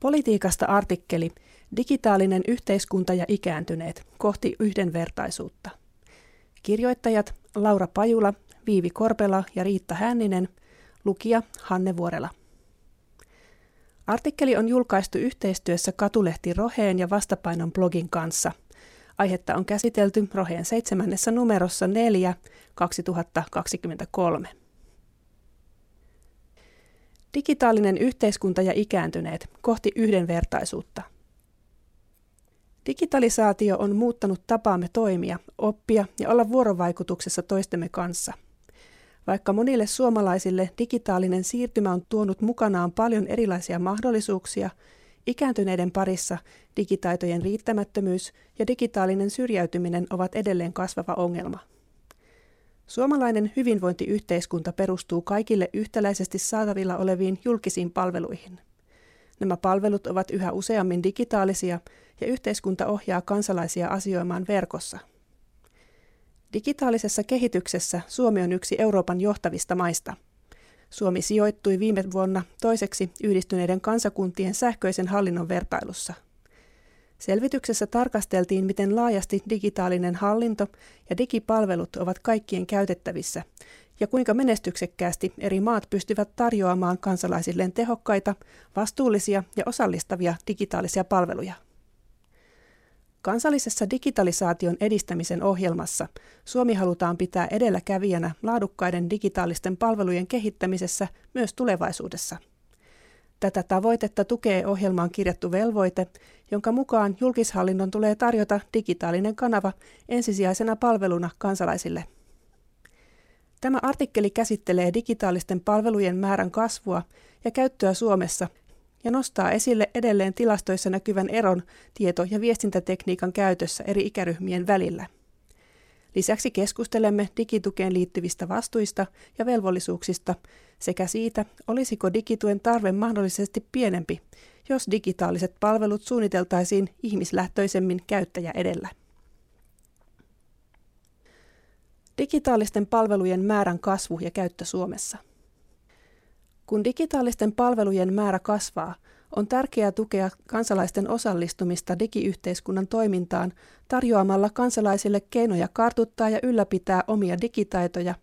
Politiikasta artikkeli Digitaalinen yhteiskunta ja ikääntyneet kohti yhdenvertaisuutta. Kirjoittajat Laura Pajula, Viivi Korpela ja Riitta Hänninen, lukija Hanne Vuorela. Artikkeli on julkaistu yhteistyössä Katulehti Roheen ja Vastapainon blogin kanssa. Aihetta on käsitelty Roheen seitsemännessä numerossa 4 2023. Digitaalinen yhteiskunta ja ikääntyneet kohti yhdenvertaisuutta. Digitalisaatio on muuttanut tapaamme toimia, oppia ja olla vuorovaikutuksessa toistemme kanssa. Vaikka monille suomalaisille digitaalinen siirtymä on tuonut mukanaan paljon erilaisia mahdollisuuksia, ikääntyneiden parissa digitaitojen riittämättömyys ja digitaalinen syrjäytyminen ovat edelleen kasvava ongelma. Suomalainen hyvinvointiyhteiskunta perustuu kaikille yhtäläisesti saatavilla oleviin julkisiin palveluihin. Nämä palvelut ovat yhä useammin digitaalisia ja yhteiskunta ohjaa kansalaisia asioimaan verkossa. Digitaalisessa kehityksessä Suomi on yksi Euroopan johtavista maista. Suomi sijoittui viime vuonna toiseksi yhdistyneiden kansakuntien sähköisen hallinnon vertailussa – Selvityksessä tarkasteltiin, miten laajasti digitaalinen hallinto ja digipalvelut ovat kaikkien käytettävissä ja kuinka menestyksekkäästi eri maat pystyvät tarjoamaan kansalaisilleen tehokkaita, vastuullisia ja osallistavia digitaalisia palveluja. Kansallisessa digitalisaation edistämisen ohjelmassa Suomi halutaan pitää edelläkävijänä laadukkaiden digitaalisten palvelujen kehittämisessä myös tulevaisuudessa – Tätä tavoitetta tukee ohjelmaan kirjattu velvoite, jonka mukaan julkishallinnon tulee tarjota digitaalinen kanava ensisijaisena palveluna kansalaisille. Tämä artikkeli käsittelee digitaalisten palvelujen määrän kasvua ja käyttöä Suomessa ja nostaa esille edelleen tilastoissa näkyvän eron tieto- ja viestintätekniikan käytössä eri ikäryhmien välillä. Lisäksi keskustelemme digitukeen liittyvistä vastuista ja velvollisuuksista sekä siitä, olisiko digituen tarve mahdollisesti pienempi, jos digitaaliset palvelut suunniteltaisiin ihmislähtöisemmin käyttäjä edellä. Digitaalisten palvelujen määrän kasvu ja käyttö Suomessa. Kun digitaalisten palvelujen määrä kasvaa, on tärkeää tukea kansalaisten osallistumista digiyhteiskunnan toimintaan tarjoamalla kansalaisille keinoja kartuttaa ja ylläpitää omia digitaitoja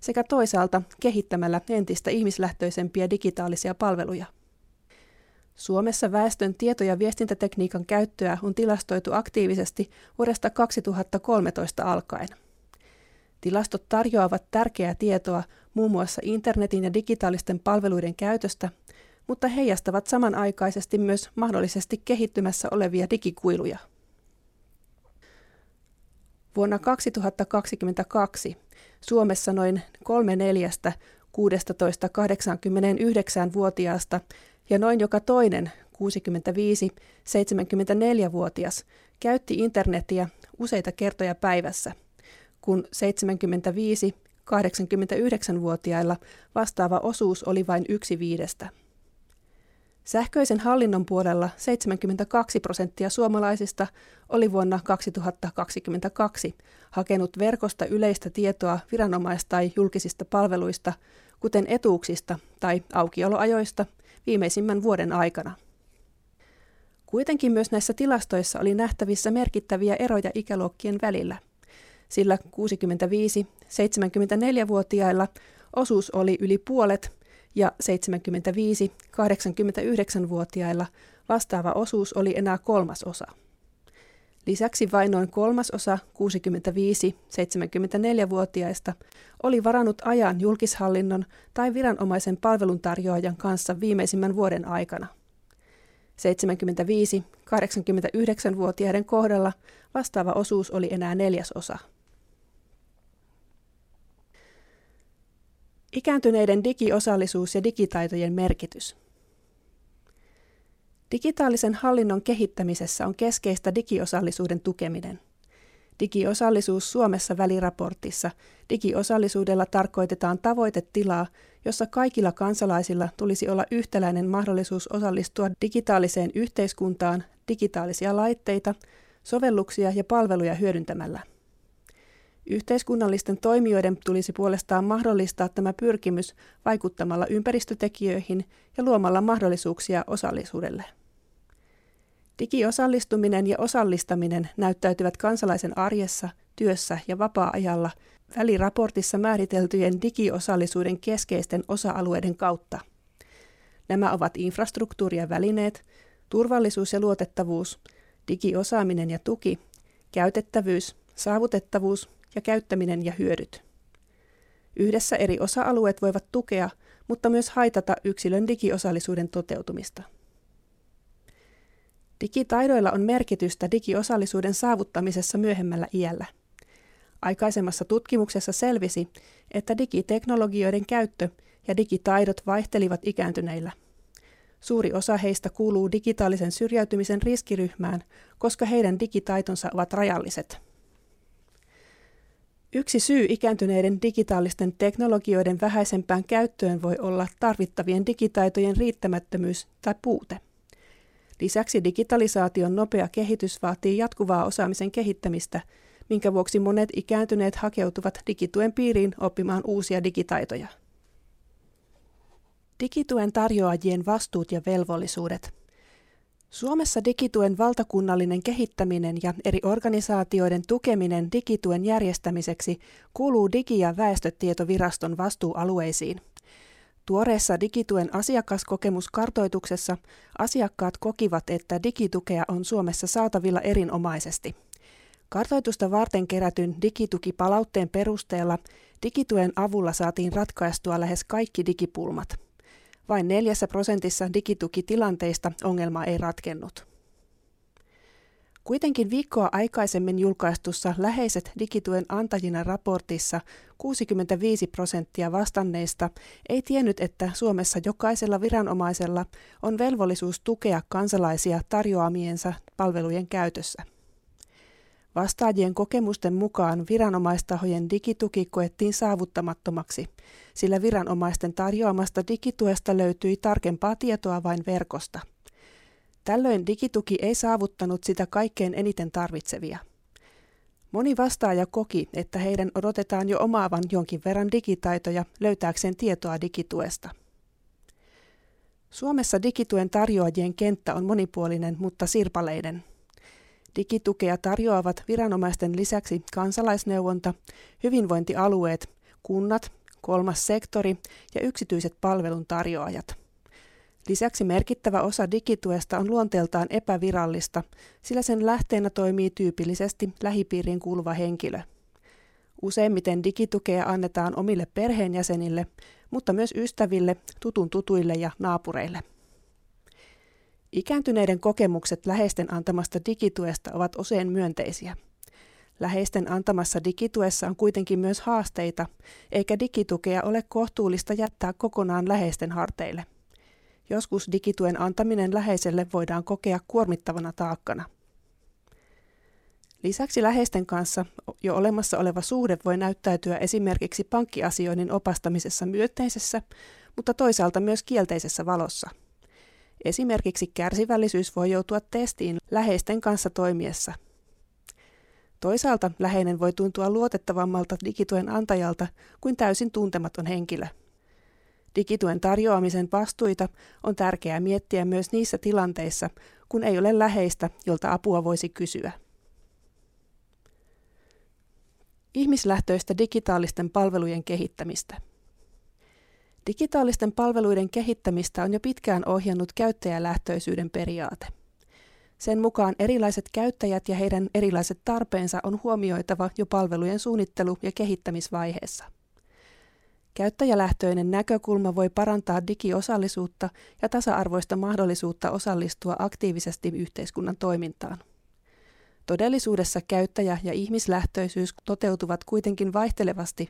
sekä toisaalta kehittämällä entistä ihmislähtöisempiä digitaalisia palveluja. Suomessa väestön tieto- ja viestintätekniikan käyttöä on tilastoitu aktiivisesti vuodesta 2013 alkaen. Tilastot tarjoavat tärkeää tietoa muun muassa internetin ja digitaalisten palveluiden käytöstä – mutta heijastavat samanaikaisesti myös mahdollisesti kehittymässä olevia digikuiluja. Vuonna 2022 Suomessa noin kolme neljästä 16-89-vuotiaasta ja noin joka toinen 65-74-vuotias käytti internetiä useita kertoja päivässä, kun 75-89-vuotiailla vastaava osuus oli vain yksi viidestä. Sähköisen hallinnon puolella 72 prosenttia suomalaisista oli vuonna 2022 hakenut verkosta yleistä tietoa viranomais- tai julkisista palveluista, kuten etuuksista tai aukioloajoista, viimeisimmän vuoden aikana. Kuitenkin myös näissä tilastoissa oli nähtävissä merkittäviä eroja ikäluokkien välillä, sillä 65-74-vuotiailla osuus oli yli puolet ja 75-89-vuotiailla vastaava osuus oli enää kolmasosa. Lisäksi vain noin kolmasosa 65-74-vuotiaista oli varannut ajan julkishallinnon tai viranomaisen palveluntarjoajan kanssa viimeisimmän vuoden aikana. 75-89-vuotiaiden kohdalla vastaava osuus oli enää neljäsosa. Ikääntyneiden digiosallisuus ja digitaitojen merkitys. Digitaalisen hallinnon kehittämisessä on keskeistä digiosallisuuden tukeminen. Digiosallisuus Suomessa väliraportissa. Digiosallisuudella tarkoitetaan tavoitetilaa, jossa kaikilla kansalaisilla tulisi olla yhtäläinen mahdollisuus osallistua digitaaliseen yhteiskuntaan digitaalisia laitteita, sovelluksia ja palveluja hyödyntämällä – Yhteiskunnallisten toimijoiden tulisi puolestaan mahdollistaa tämä pyrkimys vaikuttamalla ympäristötekijöihin ja luomalla mahdollisuuksia osallisuudelle. Digiosallistuminen ja osallistaminen näyttäytyvät kansalaisen arjessa, työssä ja vapaa-ajalla väliraportissa määriteltyjen digiosallisuuden keskeisten osa-alueiden kautta. Nämä ovat infrastruktuuri ja välineet, turvallisuus ja luotettavuus, digiosaaminen ja tuki, käytettävyys, saavutettavuus ja käyttäminen ja hyödyt. Yhdessä eri osa-alueet voivat tukea, mutta myös haitata yksilön digiosallisuuden toteutumista. Digitaidoilla on merkitystä digiosallisuuden saavuttamisessa myöhemmällä iällä. Aikaisemmassa tutkimuksessa selvisi, että digiteknologioiden käyttö ja digitaidot vaihtelivat ikääntyneillä. Suuri osa heistä kuuluu digitaalisen syrjäytymisen riskiryhmään, koska heidän digitaitonsa ovat rajalliset. Yksi syy ikääntyneiden digitaalisten teknologioiden vähäisempään käyttöön voi olla tarvittavien digitaitojen riittämättömyys tai puute. Lisäksi digitalisaation nopea kehitys vaatii jatkuvaa osaamisen kehittämistä, minkä vuoksi monet ikääntyneet hakeutuvat digituen piiriin oppimaan uusia digitaitoja. Digituen tarjoajien vastuut ja velvollisuudet – Suomessa digituen valtakunnallinen kehittäminen ja eri organisaatioiden tukeminen digituen järjestämiseksi kuuluu Digi- ja väestötietoviraston vastuualueisiin. Tuoreessa digituen asiakaskokemuskartoituksessa asiakkaat kokivat, että digitukea on Suomessa saatavilla erinomaisesti. Kartoitusta varten kerätyn digitukipalautteen perusteella digituen avulla saatiin ratkaistua lähes kaikki digipulmat – vain neljässä prosentissa digitukitilanteista ongelma ei ratkennut. Kuitenkin viikkoa aikaisemmin julkaistussa läheiset digituen antajina raportissa 65 prosenttia vastanneista ei tiennyt, että Suomessa jokaisella viranomaisella on velvollisuus tukea kansalaisia tarjoamiensa palvelujen käytössä. Vastaajien kokemusten mukaan viranomaistahojen digituki koettiin saavuttamattomaksi, sillä viranomaisten tarjoamasta digituesta löytyi tarkempaa tietoa vain verkosta. Tällöin digituki ei saavuttanut sitä kaikkein eniten tarvitsevia. Moni vastaaja koki, että heidän odotetaan jo omaavan jonkin verran digitaitoja löytääkseen tietoa digituesta. Suomessa digituen tarjoajien kenttä on monipuolinen, mutta sirpaleinen – Digitukea tarjoavat viranomaisten lisäksi kansalaisneuvonta, hyvinvointialueet, kunnat, kolmas sektori ja yksityiset palveluntarjoajat. Lisäksi merkittävä osa digituesta on luonteeltaan epävirallista, sillä sen lähteenä toimii tyypillisesti lähipiiriin kuuluva henkilö. Useimmiten digitukea annetaan omille perheenjäsenille, mutta myös ystäville, tutun tutuille ja naapureille. Ikääntyneiden kokemukset läheisten antamasta digituesta ovat usein myönteisiä. Läheisten antamassa digituessa on kuitenkin myös haasteita, eikä digitukea ole kohtuullista jättää kokonaan läheisten harteille. Joskus digituen antaminen läheiselle voidaan kokea kuormittavana taakkana. Lisäksi läheisten kanssa jo olemassa oleva suhde voi näyttäytyä esimerkiksi pankkiasioinnin opastamisessa myönteisessä, mutta toisaalta myös kielteisessä valossa – Esimerkiksi kärsivällisyys voi joutua testiin läheisten kanssa toimiessa. Toisaalta läheinen voi tuntua luotettavammalta digituen antajalta kuin täysin tuntematon henkilö. Digituen tarjoamisen vastuita on tärkeää miettiä myös niissä tilanteissa, kun ei ole läheistä, jolta apua voisi kysyä. Ihmislähtöistä digitaalisten palvelujen kehittämistä – Digitaalisten palveluiden kehittämistä on jo pitkään ohjannut käyttäjälähtöisyyden periaate. Sen mukaan erilaiset käyttäjät ja heidän erilaiset tarpeensa on huomioitava jo palvelujen suunnittelu- ja kehittämisvaiheessa. Käyttäjälähtöinen näkökulma voi parantaa digiosallisuutta ja tasa-arvoista mahdollisuutta osallistua aktiivisesti yhteiskunnan toimintaan. Todellisuudessa käyttäjä- ja ihmislähtöisyys toteutuvat kuitenkin vaihtelevasti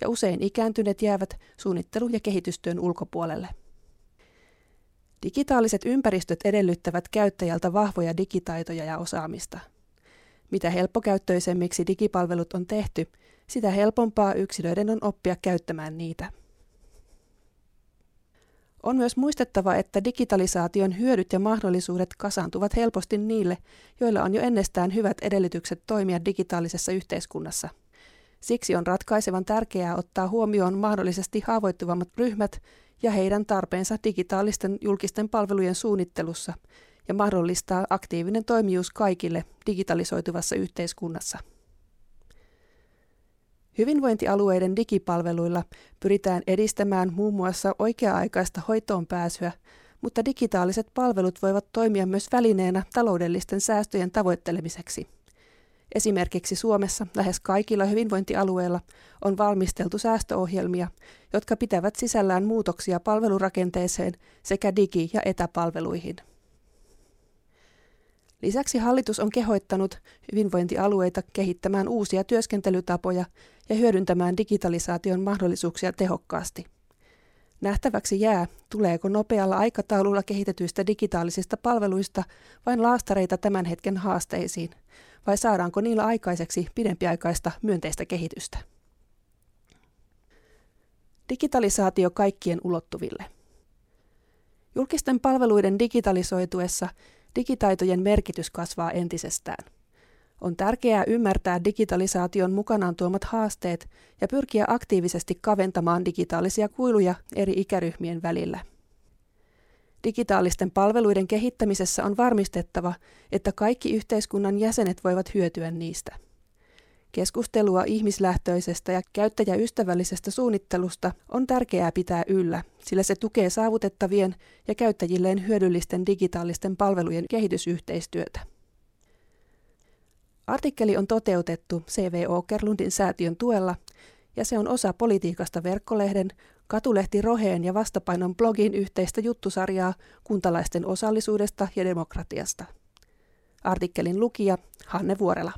ja usein ikääntyneet jäävät suunnittelu- ja kehitystyön ulkopuolelle. Digitaaliset ympäristöt edellyttävät käyttäjältä vahvoja digitaitoja ja osaamista. Mitä helppokäyttöisemmiksi digipalvelut on tehty, sitä helpompaa yksilöiden on oppia käyttämään niitä. On myös muistettava, että digitalisaation hyödyt ja mahdollisuudet kasaantuvat helposti niille, joilla on jo ennestään hyvät edellytykset toimia digitaalisessa yhteiskunnassa – Siksi on ratkaisevan tärkeää ottaa huomioon mahdollisesti haavoittuvammat ryhmät ja heidän tarpeensa digitaalisten julkisten palvelujen suunnittelussa ja mahdollistaa aktiivinen toimijuus kaikille digitalisoituvassa yhteiskunnassa. Hyvinvointialueiden digipalveluilla pyritään edistämään muun muassa oikea-aikaista hoitoon pääsyä, mutta digitaaliset palvelut voivat toimia myös välineenä taloudellisten säästöjen tavoittelemiseksi. Esimerkiksi Suomessa lähes kaikilla hyvinvointialueilla on valmisteltu säästöohjelmia, jotka pitävät sisällään muutoksia palvelurakenteeseen sekä digi- ja etäpalveluihin. Lisäksi hallitus on kehoittanut hyvinvointialueita kehittämään uusia työskentelytapoja ja hyödyntämään digitalisaation mahdollisuuksia tehokkaasti. Nähtäväksi jää, tuleeko nopealla aikataululla kehitetyistä digitaalisista palveluista vain laastareita tämän hetken haasteisiin, vai saadaanko niillä aikaiseksi pidempiaikaista myönteistä kehitystä? Digitalisaatio kaikkien ulottuville. Julkisten palveluiden digitalisoituessa digitaitojen merkitys kasvaa entisestään. On tärkeää ymmärtää digitalisaation mukanaan tuomat haasteet ja pyrkiä aktiivisesti kaventamaan digitaalisia kuiluja eri ikäryhmien välillä. Digitaalisten palveluiden kehittämisessä on varmistettava, että kaikki yhteiskunnan jäsenet voivat hyötyä niistä. Keskustelua ihmislähtöisestä ja käyttäjäystävällisestä suunnittelusta on tärkeää pitää yllä, sillä se tukee saavutettavien ja käyttäjilleen hyödyllisten digitaalisten palvelujen kehitysyhteistyötä. Artikkeli on toteutettu CVO Kerlundin säätiön tuella ja se on osa Politiikasta verkkolehden, Katulehti Roheen ja Vastapainon blogin yhteistä juttusarjaa kuntalaisten osallisuudesta ja demokratiasta. Artikkelin lukija Hanne Vuorela.